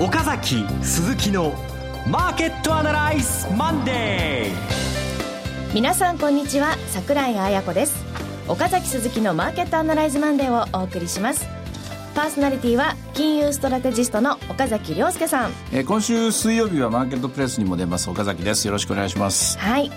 岡崎鈴木のマーケットアナライズマンデー。皆さんこんにちは桜井彩子です。岡崎鈴木のマーケットアナライズマンデーをお送りします。パーソナリティは金融ストラテジストの岡崎亮介さん、えー、今週水曜日はマーケットプレスにも出ます岡崎です。よろしくお願いします。はい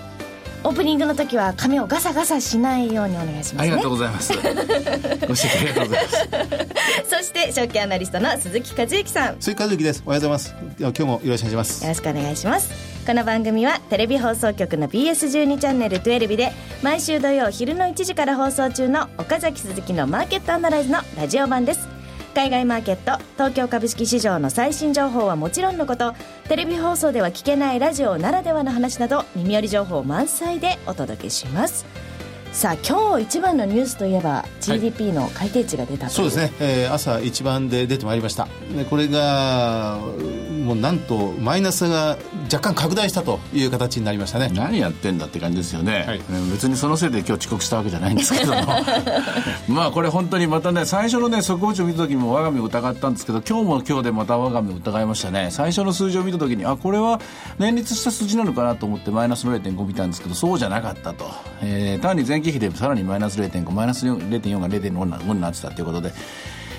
オープニングの時は髪をガサガサしないようにお願いします、ね、ありがとうございます。ご指摘ありがとうございます。そして証券アナリストの鈴木和之さん。鈴木和之です。おはようございます。今日もよろしくお願いします。よろしくお願いします。この番組はテレビ放送局の BS12 チャンネル12で毎週土曜昼の1時から放送中の岡崎鈴木のマーケットアナライズのラジオ版です海外マーケット東京株式市場の最新情報はもちろんのことテレビ放送では聞けないラジオならではの話など耳寄り情報満載でお届けします。さあ今日一番のニュースといえば GDP の改定値が出た、はい、そうですね、えー、朝一番で出てまいりました。これがもうなんとマイナスが若干拡大したという形になりましたね。何やってんだって感じですよね、はい、別にそのせいで今日遅刻したわけじゃないんですけども。まあこれ本当にまたね最初のね速報値を見た時も我が身を疑ったんですけど今日も今日でまた我が身を疑いましたね。最初の数字を見た時にあこれは年率した数字なのかなと思ってマイナスの0.5見たんですけどそうじゃなかったと、えー、単に前期比でさらにマイナス0.5マイナス0.4が0.5になってたということで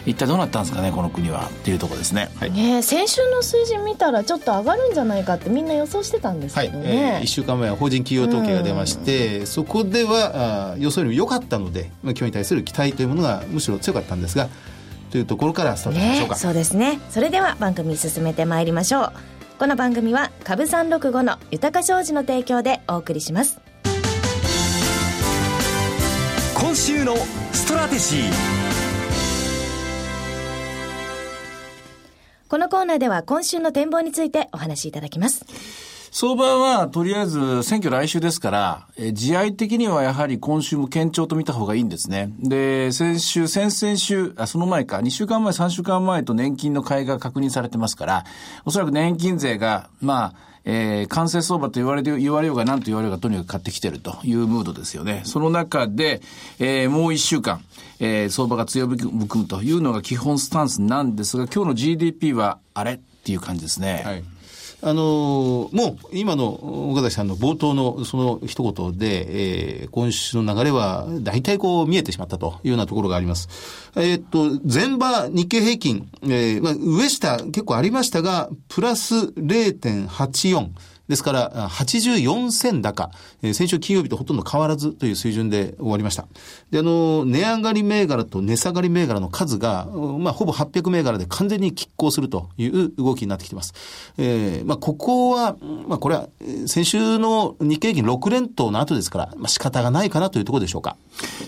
一体どうなったんですかねこの国はっていうところですね,、はい、ね先週の数字見たらちょっと上がるんじゃないかってみんな予想してたんですけどね、はい。えー、1週間前は法人企業統計が出まして、うん、そこではあ予想よりも良かったので、まあ、今日に対する期待というものがむしろ強かったんですがというところからスタートしましょうか、ね、そうですね。それでは番組進めてまいりましょう。この番組は株365の豊か商事の提供でお送りします今週のストラテジーこのコーナーでは今週の展望についてお話しいただきます。相場はとりあえず選挙来週ですから、え自愛的にはやはり今週も堅調と見た方がいいんですね。で、先週、先々週、あ、その前か、2週間前、3週間前と年金の買いが確認されてますから、おそらく年金税が、まあ、えー、完成相場と言われて、言われようが何と言われようがとにかく買ってきてるというムードですよね。その中で、えー、もう一週間、えー、相場が強含むというのが基本スタンスなんですが、今日の GDP はあれっていう感じですね。はいあのー、もう今の岡崎さんの冒頭のその一言で、えー、今週の流れは大体こう見えてしまったというようなところがあります。えー、っと、前場日経平均、えー、上下結構ありましたが、プラス0.84。ですから、84銭高、えー、先週金曜日とほとんど変わらずという水準で終わりました。で、あの、値上がり銘柄と値下がり銘柄の数が、まあ、ほぼ800銘柄で完全に拮抗するという動きになってきています。えー、まあ、ここは、まあ、これは、先週の日経平均6連投の後ですから、まあ、仕方がないかなというところでしょうか。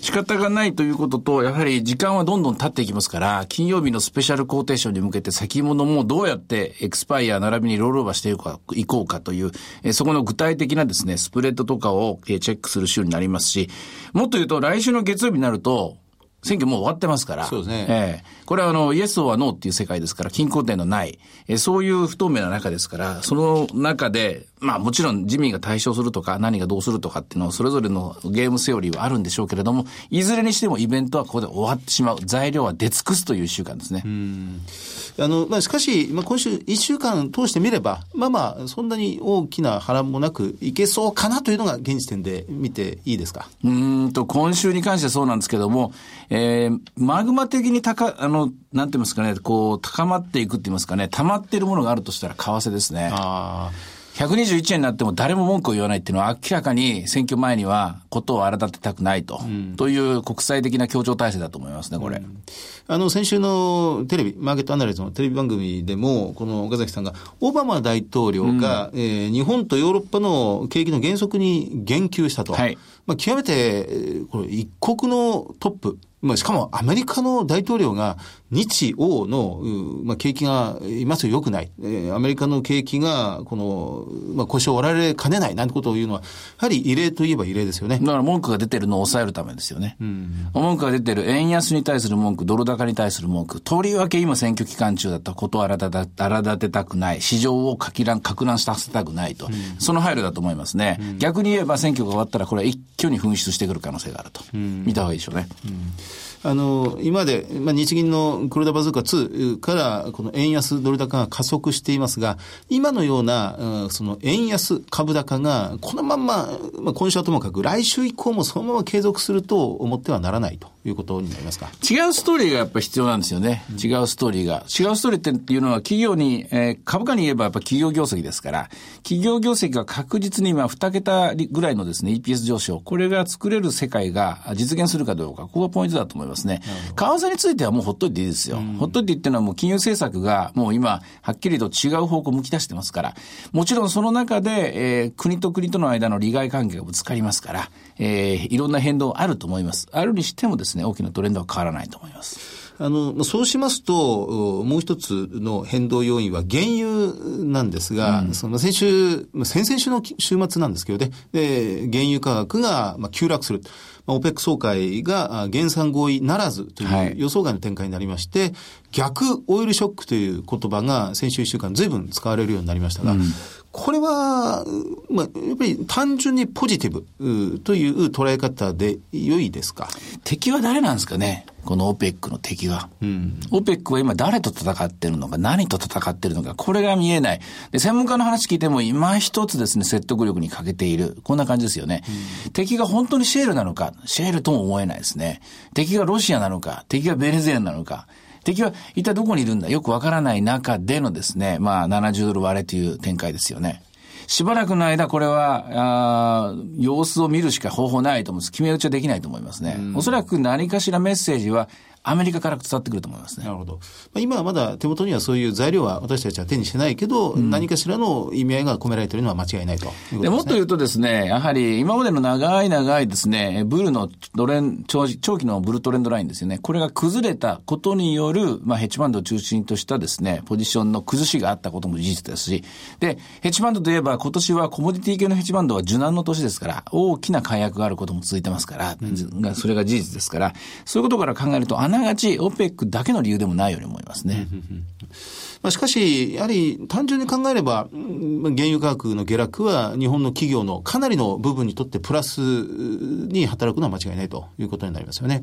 仕方がないということと、やはり時間はどんどん経っていきますから、金曜日のスペシャルコーテーションに向けて先物もどうやってエクスパイア並びにロールオーバーしていこうかという、えそこの具体的なですね、スプレッドとかを、えチェックする週になりますし、もっと言うと来週の月曜日になると、選挙もう終わってますから。そうですね。ええー、これはあの、イエスはノーっていう世界ですから、均衡点のない、えー、そういう不透明な中ですから、その中で、まあもちろん自民が対象するとか、何がどうするとかっていうのは、それぞれのゲームセオリーはあるんでしょうけれども、いずれにしてもイベントはここで終わってしまう。材料は出尽くすという週間ですね。あの、まあ、しかし、まあ、今週1週間通してみれば、まあまあ、そんなに大きな波乱もなく、いけそうかなというのが現時点で見ていいですか？うんと、今週に関してはそうなんですけども、えー、マグマ的に高、あの、なんて言いますかね、こう、高まっていくって言いますかね、溜まっているものがあるとしたら為替ですね。ああ。121円になっても誰も文句を言わないっていうのは明らかに選挙前にはことを荒立てたくないと、うん、という国際的な協調体制だと思いますね、これ。うん、あの、先週のテレビ、マーケットアナリズのテレビ番組でも、この岡崎さんが、オバマ大統領が、うん、えー、日本とヨーロッパの景気の減速に言及したと。はい、まあ、極めて、これ一国のトップ、まあ、しかもアメリカの大統領が日欧の、まあ、景気が今すぐ良くない、えー、アメリカの景気が、この、まあ、腰を折られかねないなんてことを言うのは、やはり異例といえば異例ですよね。だから文句が出てるのを抑えるためですよね。うん、文句が出てる円安に対する文句、ドル高に対する文句、とりわけ今選挙期間中だったことを荒立てたくない、市場をかき乱、か乱させたくないと、うん、その配慮だと思いますね、うん、逆に言えば選挙が終わったらこれは一挙に噴出してくる可能性があると。見た方がいいでしょうね。あの、今まで、まあ、日銀の黒田バズーカ2からこの円安ドル高が加速していますが、今のような、その円安株高がこのまま、まあ、今週はともかく来週以降もそのまま継続すると思ってはならないと。いうことになりますか？違うストーリーがやっぱ必要なんですよね。違うストーリーが。違うストーリーっていうのは企業に、えー株価に言えばやっぱ企業業績ですから、企業業績が確実に今2桁ぐらいのですね、EPS 上昇、これが作れる世界が実現するかどうか、ここがポイントだと思いますね。為替についてはもうほっといていいですよ。ほっといていいっていうのはもう金融政策がもう今、はっきりと違う方向を向き出してますから、もちろんその中で、えー国と国との間の利害関係がぶつかりますから、えーいろんな変動あると思います。あるにしてもですね、大きなトレンドは変わらないと思います。あの、まあそうしますと、おもう一つの変動要因は原油なんですが、その先週、まあ先々週の週末なんですけどね、で原油価格がまあ急落する。まあ、オペック総会があ減産合意ならずとはいいう予想外の展開になりまして、逆オイルショックという言葉が先週1週間随分使われるようになりましたが、これは、うまあ、やっぱり単純にポジティブうという捉え方で良いですか？敵は誰なんですかね？この OPEC の敵は。OPEC は今誰と戦ってるのか、何と戦ってるのか、これが見えない。で、専門家の話聞いても今一つですね、説得力に欠けている。こんな感じですよね。敵が本当にシェールなのか、シェールとも思えないですね。敵がロシアなのか、敵がベネズエラなのか。敵は一体どこにいるんだよくわからない中でのですね、まあ70ドル割れという展開ですよね。しばらくの間、これは、あー様子を見るしか方法ないと思うんです。決め打ちはできないと思いますね。おそらく何かしらメッセージはアメリカから伝わってくると思いますね。なるほど。まあ、今はまだ手元にはそういう材料は私たちは手にしてないけど、何かしらの意味合いが込められているのは間違いないということでもっ。と言うとですね、やはり今までの長い長いですね、ブルのドレン、長長期のブルトレンドラインですよね。これが崩れたことによる、まあヘッジファンドを中心としたですね、ポジションの崩しがあったことも事実ですし、で、ヘッジファンドといえば今年はコモディティ系のヘッジファンドは受難の年ですから、大きな解約があることも続いてますから、がそれが事実ですから、そういうことから考えると、あながち OPEC だけの理由でもないように思いますね。まあ、しかし、やはり単純に考えれば、原油価格の下落は日本の企業のかなりの部分にとってプラスに働くのは間違いないということになりますよね。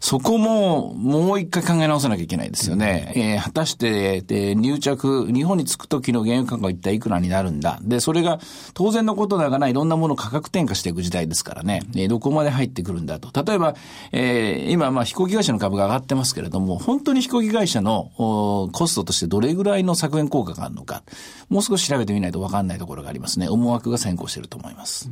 そこも、もう一回考え直さなきゃいけないですよね。えー果たして、で入着、日本に着く時の原油価格は一体いくらになるんだ？で、それが当然のことながらいろんなものを価格転嫁していく時代ですからね。えーどこまで入ってくるんだと。例えば、えー今、まあ飛行機会社の株が上がってますけれども、本当に飛行機会社のコストとしてどれぐらいの削減効果があるのか、もう少し調べてみないと分かんないところがありますね。思惑が先行していると思います。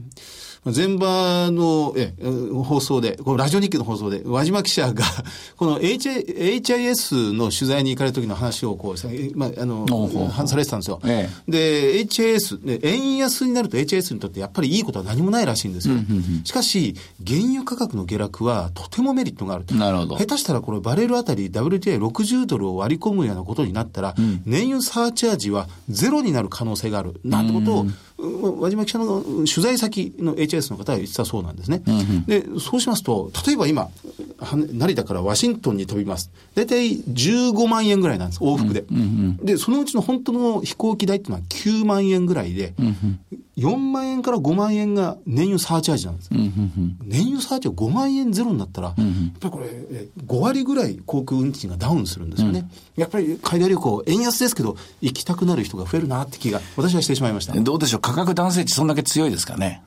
前場のええ放送で、このラジオ日記の放送で、和島記者が、この HI HIS の取材に行かれた時の話をこう、さまあ、あのされてたんですよ。えで、HIS、ね円安になると HIS にとってやっぱりいいことは何もないらしいんですよ。しかし、原油価格の下落はとてもメリットがあると。なるほど下手したらこれバレルあたり WTI60 ドルを割り込むようなことになったら、燃油サーチャージはゼロになる可能性がある。なんてことを、うん和島記者の取材先の HS の方は言ってたそうなんですね。で、そうしますと、例えば今、は成田からワシントンに飛びます。大体15万円ぐらいなんです、往復で。で、そのうちの本当の飛行機代っていうのは9万円ぐらいで、4万円から5万円が燃油サーチャージなんです。燃油サーチャージ5万円ゼロになったら、やっぱりこれ、え5割ぐらい航空運賃がダウンするんですよね。やっぱり海外旅行、円安ですけど、行きたくなる人が増えるなって気が、私はしてしまいました。どうでしょう価格男性値そんだけ強いですかね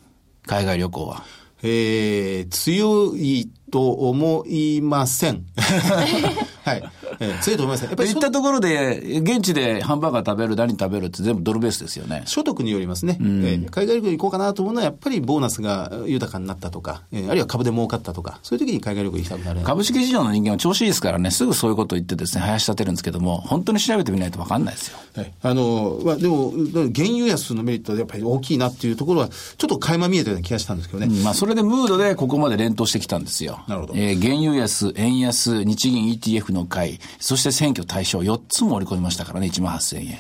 海外旅行は。えー、強いと思いません。はい。え ー強いと思いません。やっぱり所行ったところで、現地でハンバーガー食べる、何食べるって全部ドルベースですよね。所得によりますね、えー海外旅行に行こうかなと思うのは、やっぱりボーナスが豊かになったとか、えーあるいは株で儲かったとか、そういう時に海外旅行行きたくなる。株式市場の人間は調子いいですからね、すぐそういうことを言ってですね、林立てるんですけども、本当に調べてみないと分かんないですよ。はい、あの、まあ、でも、原油安のメリットはやっぱり大きいなっていうところは、ちょっと垣間見えたような気がしたんですけどね。まあ、それでムードでここまで連投してきたんですよ。なるほどえー原油安、円安、日銀 ETF の会、そして選挙対象4つも織り込みましたからね、1万8000円。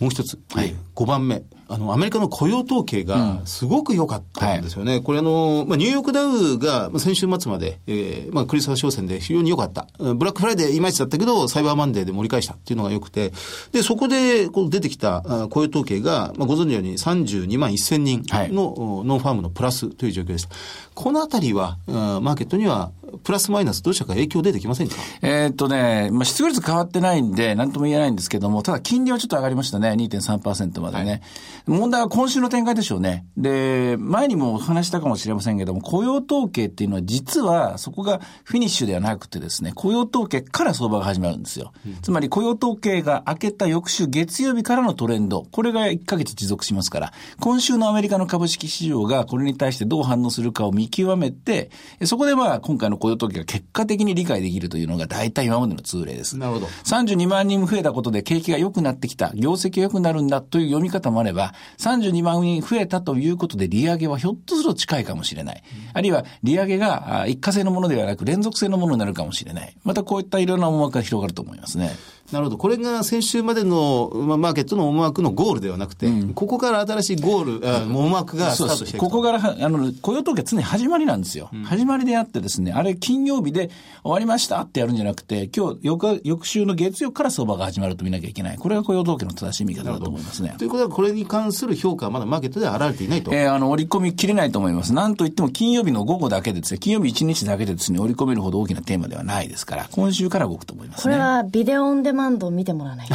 もう一つ、はい。えー5番目、あの、アメリカの雇用統計がすごく良かったんですよね。これあの、まあ、ニューヨークダウがまあ先週末まで、えー、まあ、クリスマス商戦で非常に良かった。ブラックフライデーいまいちだったけど、サイバーマンデーで盛り返したっていうのが良くて、で、そこでこう出てきたあ雇用統計が、まあ、ご存知のように32万1000人の、おノンファームのプラスという状況でした。このあたりは、あマーケットには、プラスマイナスどうしたか影響出てきませんか？えーっとね、まあ、失業率変わってないんで、なんとも言えないんですけども、ただ金利はちょっと上がりましたね。2.3%までね。問題は今週の展開でしょうね。で、前にもお話したかもしれませんけども、雇用統計っていうのは実はそこがフィニッシュではなくてですね、雇用統計から相場が始まるんですよ。つまり雇用統計が明けた翌週月曜日からのトレンド、これが1ヶ月持続しますから、今週のアメリカの株式市場がこれに対してどう反応するかを見極めて、そこでまあ今回の雇用統計が結果的に理解できるというのが大体今までの通例です。なるほど32万人増えたことで景気が良くなってきた、業績が良くなるんだという読み方もあれば、32万人増えたということで利上げはひょっとすると近いかもしれない。あるいは利上げが一過性のものではなく連続性のものになるかもしれない。またこういったいろんな思惑が広がると思いますね。なるほど。これが先週までの、まあ、マーケットの思惑のゴールではなくて、ここから新しいゴール、あ思惑がス。タートしていくとここからは、あの、雇用統計は常に始まりなんですよ。始まりであってですね、あれ金曜日で終わりましたってやるんじゃなくて、今日、翌翌週の月曜から相場が始まると見なきゃいけない。これが雇用統計の正しい見方だと思いますね。ということは、これに関する評価はまだマーケットでは現れていないと。えーあの、織り込みきれないと思います。なんといっても金曜日の午後だけでですね、金曜日1日だけでですね、織り込めるほど大きなテーマではないですから、今週から動くと思いますね。これはビデオオンデマンドを見てもらわないと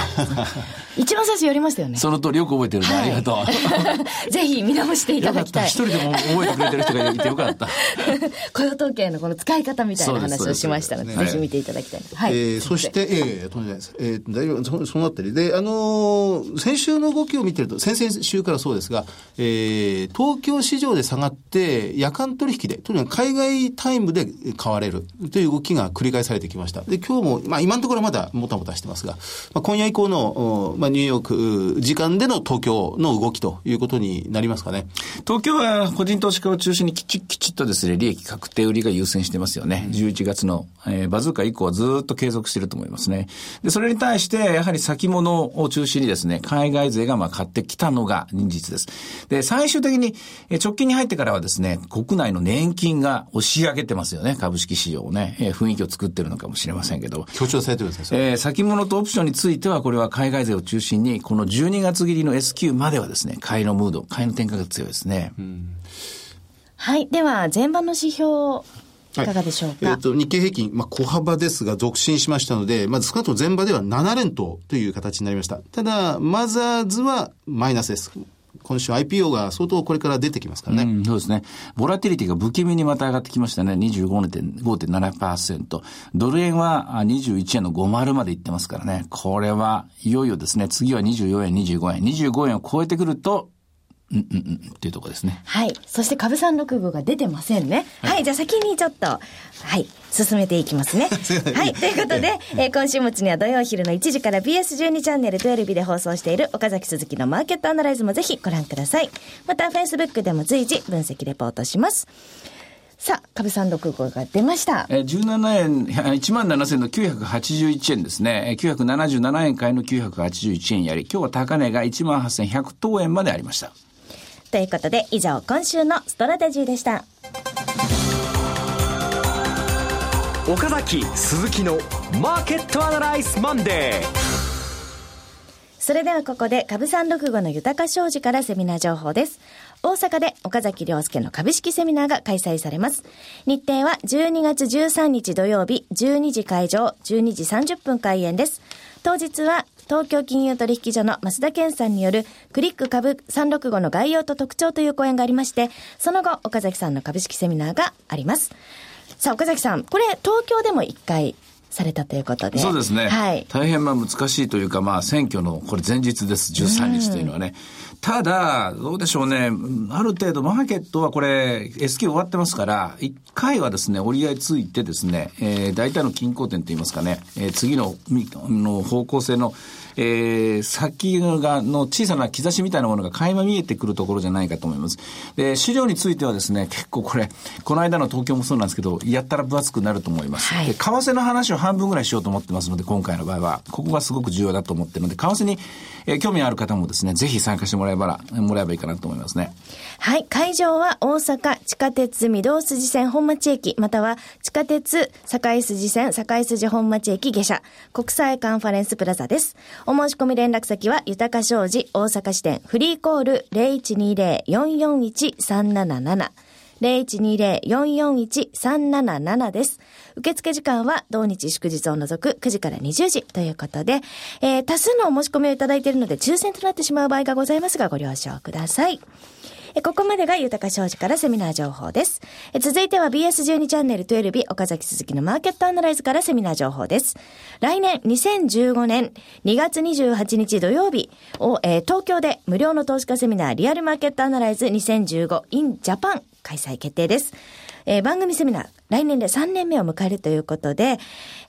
一番最初やりましたよね。その通りよく覚えてるね。ありがとう。ぜひ見直していた。だきたい一。人でも覚えてくれてる人がいてよかった。雇用統計のこの使い方みたいな話をしましたので、そうですぜひ見ていただきたい。はい。えーそして、ええとんでもないです。えー大丈夫、そそのあたりで、あのー先週の動きを見てると、先々週からそうですが、えー東京市場で下がって、夜間取引で、とにかく海外タイムで買われるという動きが繰り返されてきました。で、今日も、まあ今のところまだもたもたしてますが、まあ、今夜以降の、おまあ、ニューヨーク時間での東京の動きということになりますかね。東京は個人投資家を中心にきちっきちっとですね、利益確定売りが優先してますよね。11月の、えーバズーカ以降はずっと継続していると思いますね。で、それに対して、やはり先物を中心にですね、海外勢がまあ買ってきたのが現実です。で、最終的に、えー直近に入ってからはですね、国内の年金が押し上げてますよね、株式市場をね、えー雰囲気を作ってるのかもしれませんけど。強調されてるんです。えー先物とオプションについては、これは海外勢を中心に、この12月切りの S q まではですね、買いのムード、買いの転換が強いですね。はい。では、前場の指標、いかがでしょうか？えっ、と、日経平均、まあ、小幅ですが、続伸しましたので、まず少なくとも前場では7連投という形になりました。ただ、マザーズはマイナスです。今週 IPO が相当これから出てきますからね。うん、そうですね。ボラティリティが不気味にまた上がってきましたね。25.5.7%。ドル円は21円の50までいってますからね。これはいよいよですね。次は24円、25円。25円を超えてくると、うんうんうんっていうところですね。はい。そして株三六五が出てませんね。はい。じゃあ先にちょっと、はい。進めていきますね。はい。ということで、えー今週末には土曜昼の1時から BS12 チャンネル12日で放送している岡崎鈴木のマーケットアナライズもぜひご覧ください。また、Facebook でも随時分析レポートします。さあ、株三六五が出ました。えー17円、1万7000の981円ですね。えー977円買いの981円やり、今日は高値が1万8100等円までありました。ということで、以上、今週のストラテジーでした。岡崎鈴木のマーケットアナライズマンデーそれではここで株三六五の豊か商事からセミナー情報です。大阪で岡崎亮介の株式セミナーが開催されます。日程は12月13日土曜日12時会場12時30分開演です。当日は東京金融取引所の増田健さんによるクリック株365の概要と特徴という講演がありまして、その後岡崎さんの株式セミナーがあります。さあ岡崎さん、これ東京でも一回されたということで。そうですね。はい。大変まあ難しいというか、まあ選挙のこれ前日です。13日というのはね。ただ、どうでしょうね。ある程度マーケットはこれ S q 終わってますから、一回はですね、折り合いついてですね、えー、大体の均衡点といいますかね、えー、次のの方向性の、えー、先が、の小さな兆しみたいなものが垣間見えてくるところじゃないかと思います。で、資料についてはですね、結構これ、この間の東京もそうなんですけど、やったら分厚くなると思います。はい、で、為替の話を半分ぐらいしようと思ってますので、今回の場合は、ここがすごく重要だと思ってるので、為替に、えー、興味ある方もですね、ぜひ参加してもらえばもらえばいいかなと思いますね。はい、会場は大阪地下鉄御堂筋線本町駅、または地下鉄堺筋線堺筋本町駅下車、国際カンファレンスプラザです。お申し込み連絡先は、豊か商事大阪支店フリーコール0120-441-377。0120-441-377です。受付時間は同日祝日を除く9時から20時ということで、えー、多数のお申し込みをいただいているので抽選となってしまう場合がございますがご了承ください。ここまでが豊か商事からセミナー情報です。続いては BS12 チャンネル12日岡崎鈴木のマーケットアナライズからセミナー情報です。来年2015年2月28日土曜日を、えー、東京で無料の投資家セミナーリアルマーケットアナライズ 2015in Japan 開催決定です。えー、番組セミナー来年で3年目を迎えるということで、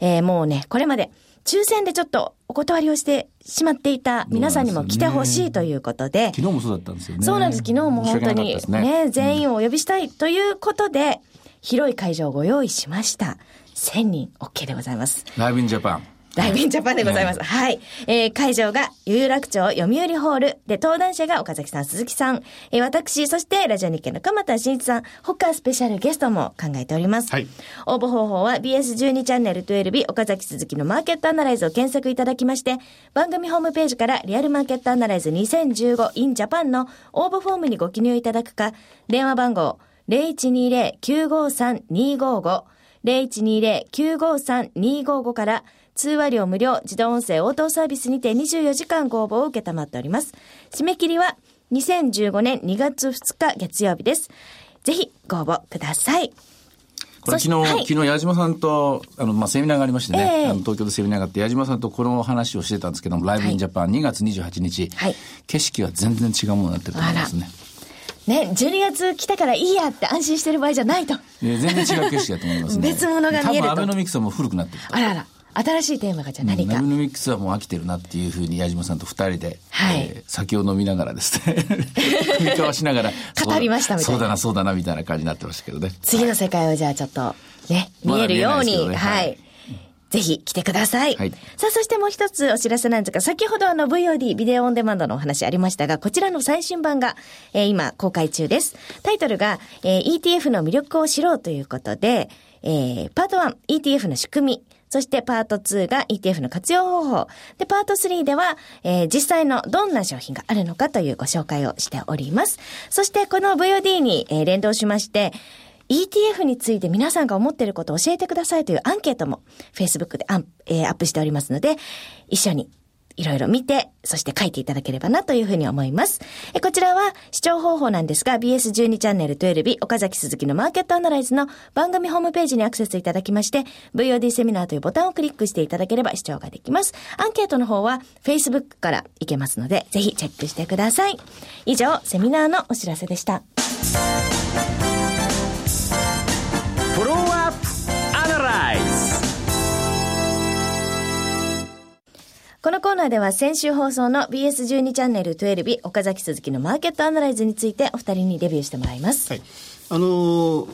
えー、もうね、これまで抽選でちょっとお断りをしてしまっていた皆さんにも来てほしいということで。昨日もそうだったんですよね。そうなんです。昨日も本当にね、ね全員をお呼びしたいということで、広い会場をご用意しました。1000人 OK でございます。ライブインジャパン。ライブインジャパンでございます。はい。えー、会場が有楽町読売ホールで、登壇者が岡崎さん、鈴木さん、えー、私、そしてラジオ日経の鎌田新一さん、他スペシャルゲストも考えております。はい。応募方法は BS12 チャンネル12日岡崎鈴木のマーケットアナライズを検索いただきまして、番組ホームページからリアルマーケットアナライズ 2015in Japan の応募フォームにご記入いただくか、電話番号0120-953-255 0120-953-255から通話料無料自動音声応答サービスにて24時間ご応募を受けたまっております。締め切りは2015年2月2日月曜日です。ぜひご応募ください。これ昨日、はい、昨日矢島さんと、あの、まあ、セミナーがありましてね、えー、あの東京でセミナーがあって、矢島さんとこの話をしてたんですけども、ライブインジャパン2月28日、はい、景色は全然違うものになってると思いますね。ね、12月来たからいいやって安心してる場合じゃないと。全然違う景色だと思いますね。別物が見えると。多分アベノミクスはもう古くなってるあらあら。新しいテーマがじゃあ何か。ナビノミックスはもう飽きてるなっていうふうに矢島さんと二人で、はいえー、酒を飲みながらですね、踏み交わしながら、語りましたみたいな。そうだな、そうだな、みたいな感じになってましたけどね。次の世界をじゃあちょっと、ね、見えるように、ね、はい。ぜひ来てください。はい、さあ、そしてもう一つお知らせなんですが、先ほどあの VOD、ビデオオンデマンドのお話ありましたが、こちらの最新版が、えー、今公開中です。タイトルが、えー、ETF の魅力を知ろうということで、えー、パート1、ETF の仕組み。そしてパート2が ETF の活用方法。で、パート3では、えー、実際のどんな商品があるのかというご紹介をしております。そしてこの VOD に、えー、連動しまして、ETF について皆さんが思っていることを教えてくださいというアンケートも Facebook でアン、えー、アップしておりますので、一緒にいろいろ見て、そして書いていただければなというふうに思います。えこちらは視聴方法なんですが、BS12 チャンネル12日、岡崎鈴木のマーケットアナライズの番組ホームページにアクセスいただきまして、VOD セミナーというボタンをクリックしていただければ視聴ができます。アンケートの方は Facebook からいけますので、ぜひチェックしてください。以上、セミナーのお知らせでした。このコーナーでは先週放送の BS12 チャンネル12日岡崎鈴木のマーケットアナライズについてお二人にレビューしてもらいます。はい。あの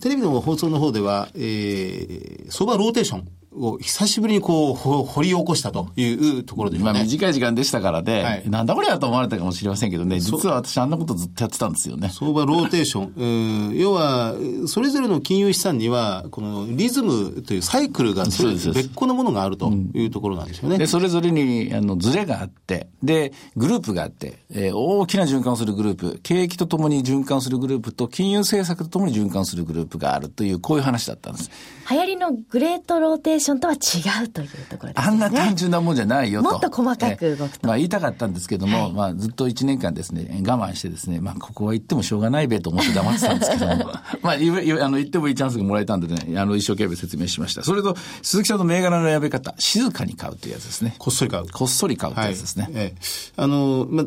テレビの放送の方では、えー、相場ローテーションを久しぶりにこう、掘り起こしたというところですね。まあ短い時間でしたからで、はい、なんだこれやと思われたかもしれませんけどね、実は私あんなことずっとやってたんですよね。相場ローテーション。うん、要は、それぞれの金融資産には、このリズムというサイクルが、別個のものがあるというところなんですよね。で、それぞれに、あの、ズレがあって、で、グループがあって、えー、大きな循環をするグループ、景気とともに循環するグループと、金融政策とともに循環するグループがあるという、こういう話だったんです。流行りのグレートローテーションとは違うというところですね。あんな単純なもんじゃないよと。もっと細かく動くと。まあ言いたかったんですけども、はい、まあずっと1年間ですね、我慢してですね、まあここは言ってもしょうがないべと思って黙ってたんですけども、まあ言あの言ってもいいチャンスがもらえたんでね、あの一生懸命説明しました。それと、鈴木さんの銘柄の選び方、静かに買うというやつですね。こっそり買う。こっそり買うというやつですね。はい、ええ、あの、まあ、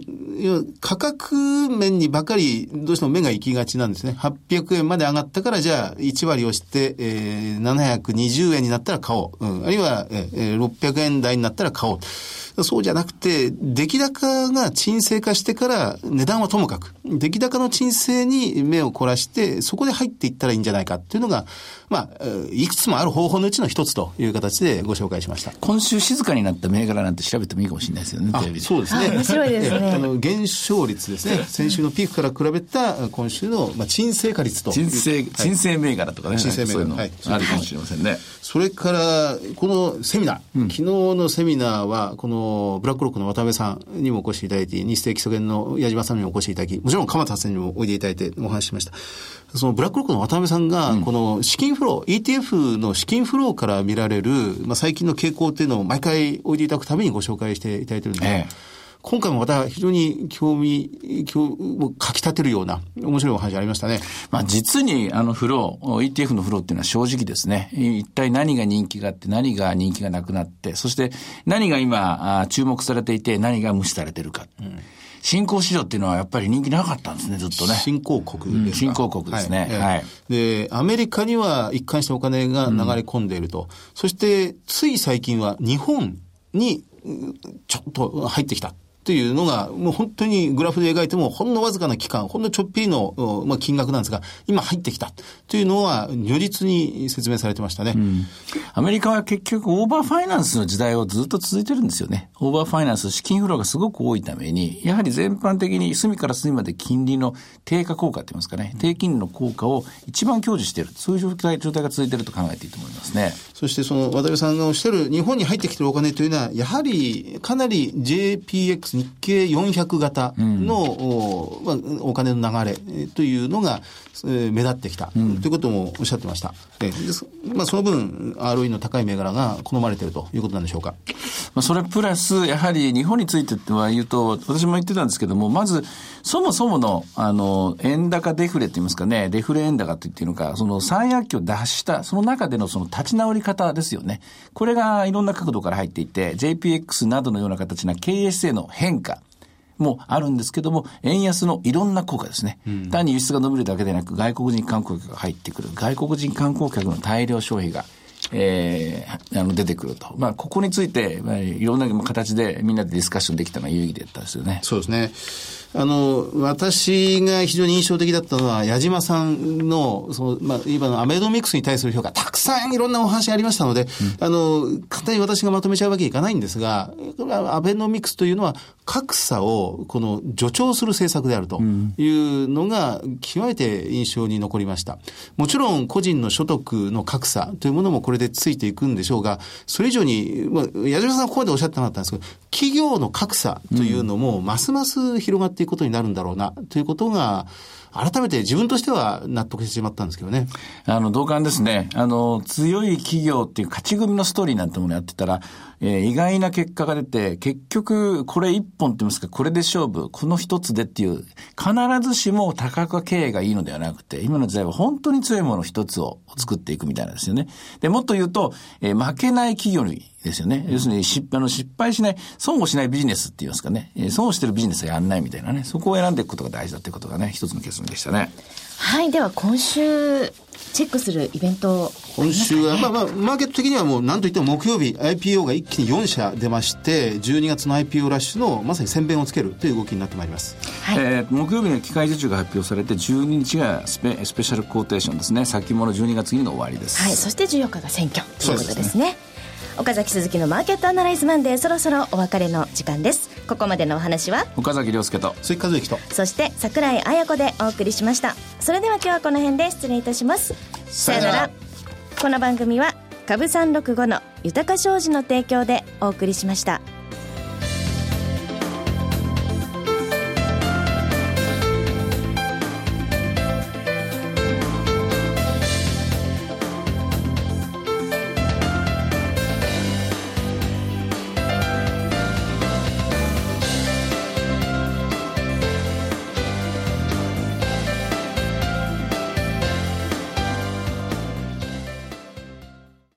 価格面にばかりどうしても目が行きがちなんですね。800円まで上がったからじゃあ1割をして、えー、720円になったら買おおう。うん、あるいは、えー、600円台になったら買おう。そうじゃなくて、出来高が沈静化してから値段はともかく、出来高の沈静に目を凝らして、そこで入っていったらいいんじゃないかっていうのが、まあ、いくつもある方法のうちの一つという形でご紹介しました。今週静かになった銘柄なんて調べてもいいかもしれないですよね、テレビそうですね。面白いですね。あの、減少率ですね。先週のピークから比べた今週の、まあ、沈静化率と。沈静、沈静銘柄とかね。沈静銘柄。はい。あるかもしれませんね。それから、このセミナー、うん、昨日のセミナーは、このブラックロックの渡辺さんにもお越しいただいて、日清基礎研の矢島さんにもお越しいただき、もちろん鎌田さんにもおいでいただいてお話ししました。そのブラックロックの渡辺さんが、この資金フロー、ETF の資金フローから見られる、まあ、最近の傾向っていうのを毎回おいでいただくためにご紹介していただいてるんで、ええ今回もまた非常に興味、興をかき立てるような面白いお話ありましたね。まあ実にあのフロー、ETF のフローっていうのは正直ですね。一体何が人気があって何が人気がなくなって、そして何が今注目されていて何が無視されてるか。うん新興市場っていうのはやっぱり人気なかったんですね、ずっとね。新興国ですか、うん、新興国ですね、はい、はい。で、アメリカには一貫してお金が流れ込んでいると。うん、そして、つい最近は日本にちょっと入ってきた。っていうのが、もう本当にグラフで描いても、ほんのわずかな期間、ほんのちょっぴりの、まあ、金額なんですが、今入ってきた。というのは、如実に説明されてましたね、うん、アメリカは結局、オーバーファイナンスの時代をずっと続いてるんですよね。オーバーファイナンス、資金フローがすごく多いために、やはり全般的に隅から隅まで金利の低下効果って言いますかね、低金利の効果を一番享受している、そういう状態が続いていると考えていいと思いますね。そしてその渡辺さんがおっしゃる日本に入ってきてるお金というのは、やはりかなり JPX 日経400 400型の、おまあ、お金の流れというのが、えー、目立ってきた、ということもおっしゃってました。でまあ、その分、ROE の高い銘柄が好まれているということなんでしょうか？まあ、それプラス、やはり日本については言うと、私も言ってたんですけども、まず、そもそもの、あの、円高デフレって言いますかね、デフレ円高って言っていうのか、その三役期を脱した、その中でのその立ち直り方ですよね。これがいろんな角度から入っていて、JPX などのような形な経営姿勢の変化。もあるんですけども、円安のいろんな効果ですね。うん、単に輸出が伸びるだけでなく、外国人観光客が入ってくる。外国人観光客の大量消費が、えー、あの、出てくると。まあ、ここについて、まあ、いろんな形でみんなでディスカッションできたのは有意義だったですよね。そうですね。あの、私が非常に印象的だったのは、矢島さんの、その、まあ、今のアメドミックスに対する評価、たくさんいろんなお話ありましたので、うん、あの、簡単に私がまとめちゃうわけいかないんですが、アベノミクスというのは、格差を、この、助長する政策であるというのが、極めて印象に残りました。もちろん、個人の所得の格差というものもこれでついていくんでしょうが、それ以上に、まあ、矢島さんはここまでおっしゃってなかったんですけど、企業の格差というのも、ますます広がっていくことになるんだろうな、ということが、改めて自分としては納得してしまったんですけどね。あの、同感ですね。あの、強い企業っていう勝ち組のストーリーなんてものやってたら、えー、意外な結果が出て、結局、これ一本って言いますか、これで勝負、この一つでっていう、必ずしも多角経営がいいのではなくて、今の時代は本当に強いもの一つを作っていくみたいなんですよね。で、もっと言うと、えー、負けない企業にですよね。要するに失あの失敗しない、損をしないビジネスって言いますかね。損をしてるビジネスはやんないみたいなね。そこを選んでいくことが大事だということがね、一つの結論でしたね。はい、では今週、チェックするイベント、今週は、まあまあ、マーケット的にはもう何といっても木曜日 IPO が一気に4社出まして、12月の IPO ラッシュのまさに先鞭をつけるという動きになってまいります。はい、えー、木曜日の機械受注が発表されて、12日がスペスペシャルコーテーションですね。先物12月にの終わりです。はい、そして14日が選挙ということですね。岡崎鈴木のマーケットアナライズマンデーそろそろお別れの時間ですここまでのお話は？岡崎亮介と。鈴木和之と。そして櫻井彩子でお送りしました。それでは今日はこの辺で失礼いたします。さよなら。この番組は株三六五の豊か商事の提供でお送りしました。